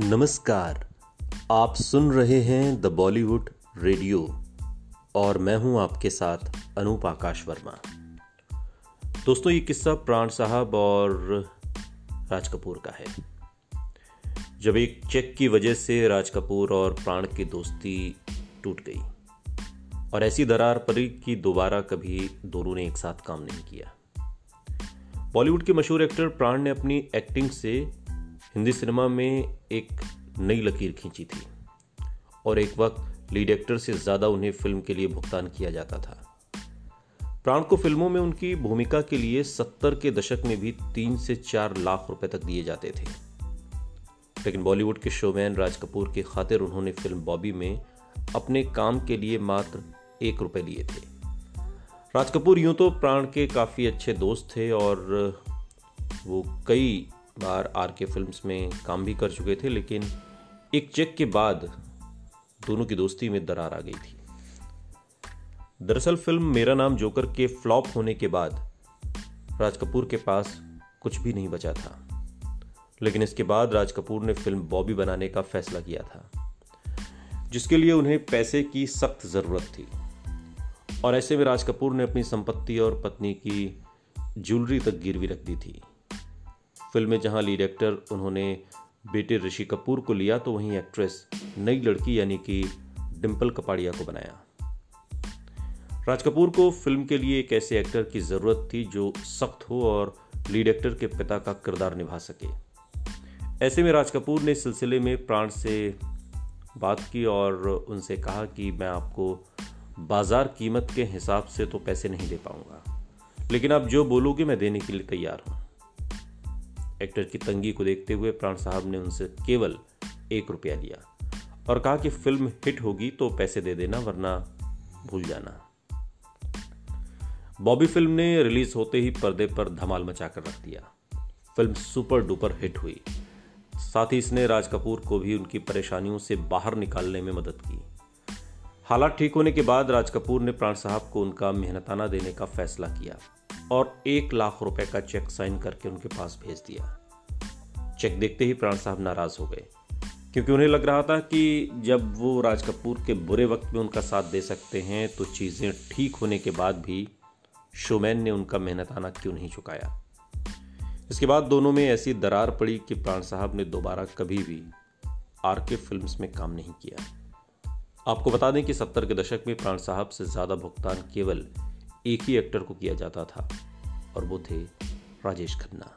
नमस्कार। आप सुन रहे हैं द बॉलीवुड रेडियो और मैं हूँ आपके साथ अनूप आकाश वर्मा। दोस्तों, ये किस्सा प्राण साहब और राज कपूर का है। जब एक चेक की वजह से राज कपूर और प्राण की दोस्ती टूट गई और ऐसी दरार पड़ी कि दोबारा कभी दोनों ने एक साथ काम नहीं किया। बॉलीवुड के मशहूर एक्टर प्राण ने अपनी एक्टिंग से हिंदी सिनेमा में एक नई लकीर खींची थी और एक वक्त लीड एक्टर से ज़्यादा उन्हें फ़िल्म के लिए भुगतान किया जाता था। प्राण को फ़िल्मों में उनकी भूमिका के लिए सत्तर के दशक में भी तीन से चार लाख रुपए तक दिए जाते थे। लेकिन बॉलीवुड के शोमैन राज कपूर की खातिर उन्होंने फ़िल्म बॉबी में अपने काम के लिए मात्र एक रुपए लिए थे। राज कपूर यूँ तो प्राण के काफ़ी अच्छे दोस्त थे और वो कई बार आर के फिल्म्स में काम भी कर चुके थे, लेकिन एक चेक के बाद दोनों की दोस्ती में दरार आ गई थी। दरअसल फ़िल्म मेरा नाम जोकर के फ्लॉप होने के बाद राज कपूर के पास कुछ भी नहीं बचा था। लेकिन इसके बाद राज कपूर ने फ़िल्म बॉबी बनाने का फैसला किया था, जिसके लिए उन्हें पैसे की सख्त ज़रूरत थी। और ऐसे में राज कपूर ने अपनी संपत्ति और पत्नी की ज्वेलरी तक गिरवी रख दी थी। फ़िल्म में जहाँ लीड एक्टर उन्होंने बेटे ऋषि कपूर को लिया तो वहीं एक्ट्रेस नई लड़की यानी कि डिम्पल कपाड़िया को बनाया। राज कपूर को फ़िल्म के लिए एक ऐसे एक्टर की ज़रूरत थी जो सख्त हो और लीड एक्टर के पिता का किरदार निभा सके। ऐसे में राज कपूर ने सिलसिले में प्राण से बात की और उनसे कहा कि मैं आपको बाज़ार कीमत के हिसाब से तो पैसे नहीं दे पाऊँगा, लेकिन आप जो बोलोगे मैं देने के लिए तैयार हूँ। एक्टर की तंगी को देखते हुए प्राण साहब ने उनसे केवल एक रुपया लिया और कहा कि फ़िल्म हिट होगी तो पैसे दे देना, वरना भूल जाना। बॉबी फ़िल्म ने रिलीज़ होते ही पर्दे पर धमाल मचाकर रख दिया। फ़िल्म सुपर डुपर हिट हुई। साथ ही इसने राज कपूर को भी उनकी परेशानियों से बाहर निकालने में मदद की। हालात ठीक होने के बाद राज कपूर ने प्राण साहब को उनका मेहनताना देने का फैसला किया और एक लाख रुपए का चेक साइन करके उनके पास भेज दिया। चेक देखते ही प्राण साहब नाराज़ हो गए। क्योंकि उन्हें लग रहा था कि जब वो राज कपूर के बुरे वक्त में उनका साथ दे सकते हैं तो चीज़ें ठीक होने के बाद भी शोमैन ने उनका मेहनताना क्यों नहीं चुकाया? इसके बाद दोनों में ऐसी दरार पड़ी कि प्राण साहब ने दोबारा कभी भी आर के फ़िल्म में काम नहीं किया। आपको बता दें कि सत्तर के दशक में प्राण साहब से ज़्यादा भुगतान केवल एक ही एक्टर को किया जाता था, और वो थे राजेश खन्ना।